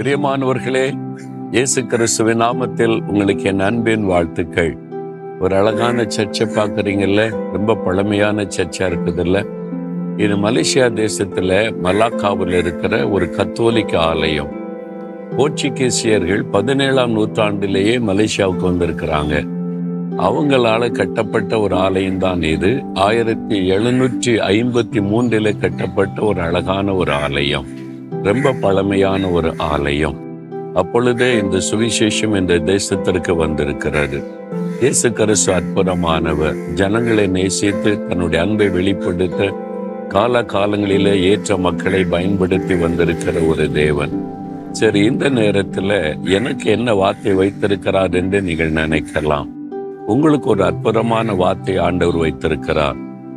பிரியமானவர்களே இயேசு கிறிஸ்துவின் நாமத்தில் உங்களுக்கு என் அன்பின் வாழ்த்துக்கள். ஒரு அழகான சர்ச்சை பார்க்குறீங்கல்ல ரொம்ப பழமையான சர்ச்சா இருக்குதுல்ல. இது மலேசியா தேசத்துல மலாக்காவில் இருக்கிற ஒரு கத்தோலிக்க ஆலயம். போர்ச்சுகீசியர்கள் பதினேழாம் நூற்றாண்டிலேயே மலேசியாவுக்கு வந்திருக்கிறாங்க. அவங்களால கட்டப்பட்ட ஒரு ஆலயம் தான் இது. ஆயிரத்தி எழுநூற்றி ஐம்பத்தி மூன்றில் கட்டப்பட்ட ஒரு அழகான ஒரு ஆலயம். ரொம்ப பழமையான ஒரு ஆலயம். அப்பொழுதே இந்த சுவிசேஷம் இந்த தேசத்திற்கு வந்திருக்கிறது. இயேசு கிறிஸ்து அற்புதமானவர். ஜனங்களை நேசித்து தன்னுடைய அன்பை வெளிப்படுத்த கால காலங்களிலே ஏற்ற மக்களை பயன்படுத்தி வந்திருக்கிற ஒரு தேவன். சரி இந்த நேரத்துல எனக்கு என்ன வார்த்தை வைத்திருக்கிறார் என்று நீங்கள் நினைக்கலாம். உங்களுக்கு ஒரு அற்புதமான வார்த்தை ஆண்டவர் வைத்திருக்கிறார்.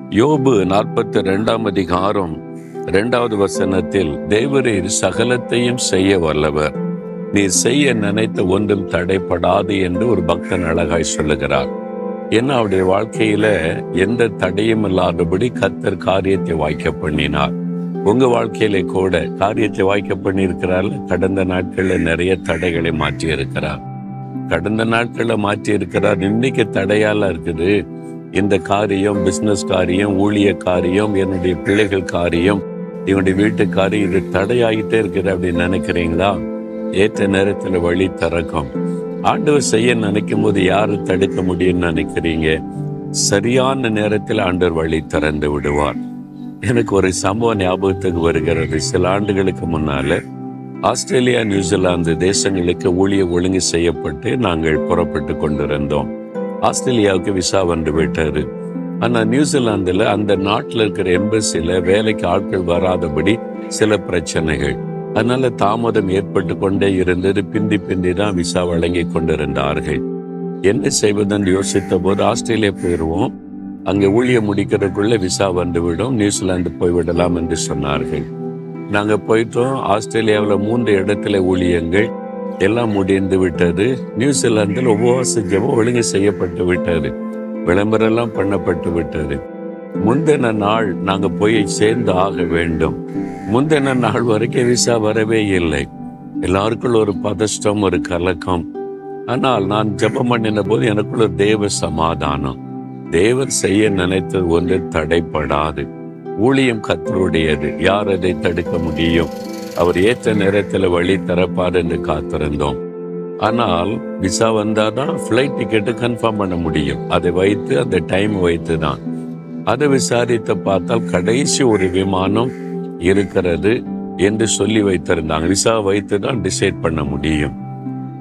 யோபு நாற்பத்தி ரெண்டாம் அதிகாரம் இரண்டாவது வசனத்தில் தேவரீர் சகலத்தையும் செய்ய வல்லவர். நீர் செய்ய நினைத்த ஒன்றும் தடைப்படாது என்று ஒரு பக்தன் அழகாய் சொல்லுகிறார். என்ன அவருடைய வாழ்க்கையில எந்த தடையும் இல்லாதபடி கத்தர் காரியத்தை வாய்க்க பண்ணினார். உங்க வாழ்க்கையில கூட காரியத்தை வாய்க்க பண்ணியிருக்கிறார் கடந்த நாட்கள்ல நிறைய தடைகளை மாற்றி இருக்கிறார் கடந்த நாட்கள்ல மாற்றி இருக்கிறார் இன்னைக்கு தடையால இருக்குது. இந்த காரியம் பிசினஸ் காரியம் ஊழிய காரியம் என்னுடைய பிள்ளைகள் காரியம் இவனுடைய வீட்டுக்காரு இது தடையாகிட்டே இருக்குது அப்படின்னு நினைக்கிறீங்களா? ஏற்ற நேரத்துல வழி திறக்கும். ஆண்டவர் செய்ய நினைக்கும் போது யாரு தடுக்க முடியும்னு நினைக்கிறீங்க? சரியான நேரத்தில் ஆண்டவர் வழி திறந்து விடுவார். எனக்கு ஒரு சம்பவம் ஞாபகத்துக்கு வருகிறது. சில ஆண்டுகளுக்கு முன்னால ஆஸ்திரேலியா நியூசிலாந்து தேசங்களுக்கு ஊழிய ஒழுங்கு செய்யப்பட்டு நாங்கள் புறப்பட்டு கொண்டிருந்தோம். ஆஸ்திரேலியாவுக்கு விசா வந்து விட்டாரு ஆனால் நியூசிலாந்தில் அந்த நாட்டில் இருக்கிற எம்பசியில் வேலைக்கு ஆட்கள் வராதபடி சில பிரச்சனைகள். அதனால தாமதம் ஏற்பட்டு கொண்டே இருந்தது. பிந்தி பிந்தி தான் விசா வழங்கி கொண்டிருந்தார்கள். என்ன செய்வதென்று யோசித்த போது ஆஸ்திரேலியா போயிடுவோம் அங்கே ஊழியம் முடிக்கிறதுக்குள்ள விசா வந்துவிடும். நியூசிலாந்து போய்விடலாம் என்று சொன்னார்கள். நாங்கள் போயிட்டோம். ஆஸ்திரேலியாவில் மூன்று இடத்துல ஊழியங்கள் எல்லாம் முடிந்து விட்டது. நியூசிலாந்தில் உபவாச ஜெபம் ஒழுங்கு செய்யப்பட்டு விட்டது. விளம்பரம் எல்லாம் பண்ணப்பட்டு விட்டது. முந்தின நாள் நாங்கள் போய் சேர்ந்து ஆக வேண்டும். முந்தின நாள் வரைக்கும் விசா வரவே இல்லை. எல்லாருக்குள்ள ஒரு பதஷ்டம் ஒரு கலக்கம். ஆனால் நான் ஜெபம் பண்ணின போது எனக்குள்ள தேவ சமாதானம். தேவர் செய்ய நினைத்தது ஒன்று தடைப்படாது. ஊழியம் கத்தருடையது யார் அதை தடுக்க முடியும்? அவர் ஏற்ற நேரத்தில் வழி தரப்பார் என்று காத்திருந்தோம். ஆனால் விசா வந்தாதான் ஃப்ளைட் டிக்கெட்டு கன்ஃபார்ம் பண்ண முடியும். அதை வைத்து அந்த டைம் வைத்து தான் அதை விசாரித்து பார்த்தால் கடைசி ஒரு விமானம் இருக்கிறது என்று சொல்லி வைத்திருந்தாங்க. விசா வைத்து தான் டிசைட் பண்ண முடியும்.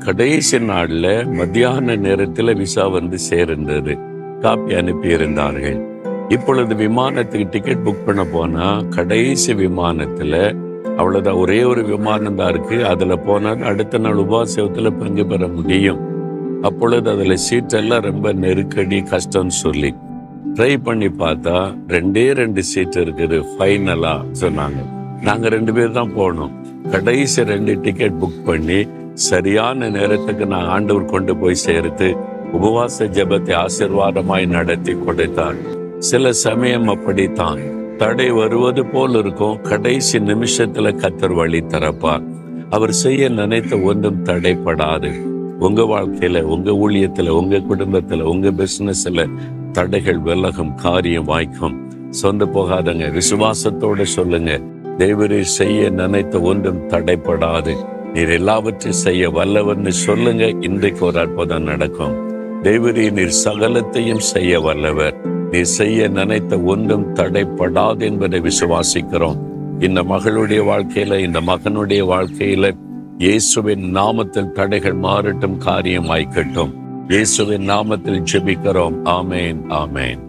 கடைசி நாளில் மத்தியான நேரத்தில் விசா வந்து சேர்ந்தது. காப்பி அனுப்பியிருந்தார்கள். இப்பொழுது விமானத்துக்கு டிக்கெட் புக் பண்ண போனால் கடைசி விமானத்தில் அவ்வளவுதான். ஒரே ஒரு விமானம் தான் இருக்கு. அதுல போனால் அடுத்த நாள் உபாசத்துல பங்கு பெற முடியும். அப்பொழுது அதுல சீட்டெல்லாம் ரொம்ப நெருக்கடி கஷ்டம்னு சொல்லி. ட்ரை பண்ணி பார்த்தா ரெண்டே ரெண்டு சீட் இருக்குது. ஃபைனலா சொன்னாங்க. நாங்க ரெண்டு பேர் தான் போனோம். கடைசி ரெண்டு டிக்கெட் புக் பண்ணி சரியான நேரத்துக்கு நான் ஆண்டவர் கொண்டு போய் சேர்த்து உபவாச ஜெபத்தை ஆசிர்வாதமாய் நடத்தி கொடுத்தார். சில சமயம் அப்படித்தான். தடை வருவது போல் இருக்கும். கடைசி நிமிஷத்துல கத்தர் வழி தரப்பார் அவர் செய்ய நினைத்த ஒன்றும் தடைப்படாது. உங்க வாழ்க்கையில உங்க ஊழியத்துல உங்க குடும்பத்துல உங்க பிசினஸ்ல தடைகள் விலகும் காரியம் வாய்க்கும். சொந்த போகாதங்க விசுவாசத்தோட சொல்லுங்க. தேவரே செய்ய நினைத்த ஒன்றும் தடைப்படாது. நீர் எல்லாவற்றையும் செய்ய வல்லவர்னு சொல்லுங்க. இன்றைக்கு ஒரு அற்புதம் நடக்கும். தேவரே நீர் சகலத்தையும் செய்ய வல்லவர். நீ செய்ய நினைத்த ஒன்றும் தடைப்படாது என்பதை விசுவாசிக்கிறோம். இந்த மகளுடைய வாழ்க்கையில இந்த மகனுடைய வாழ்க்கையில இயேசுவின் நாமத்தில் தடைகள் மாறட்டும் காரியம் ஆய்க்கட்டும் இயேசுவின் நாமத்தில் ஜெபிக்கிறோம். ஆமேன் ஆமேன்.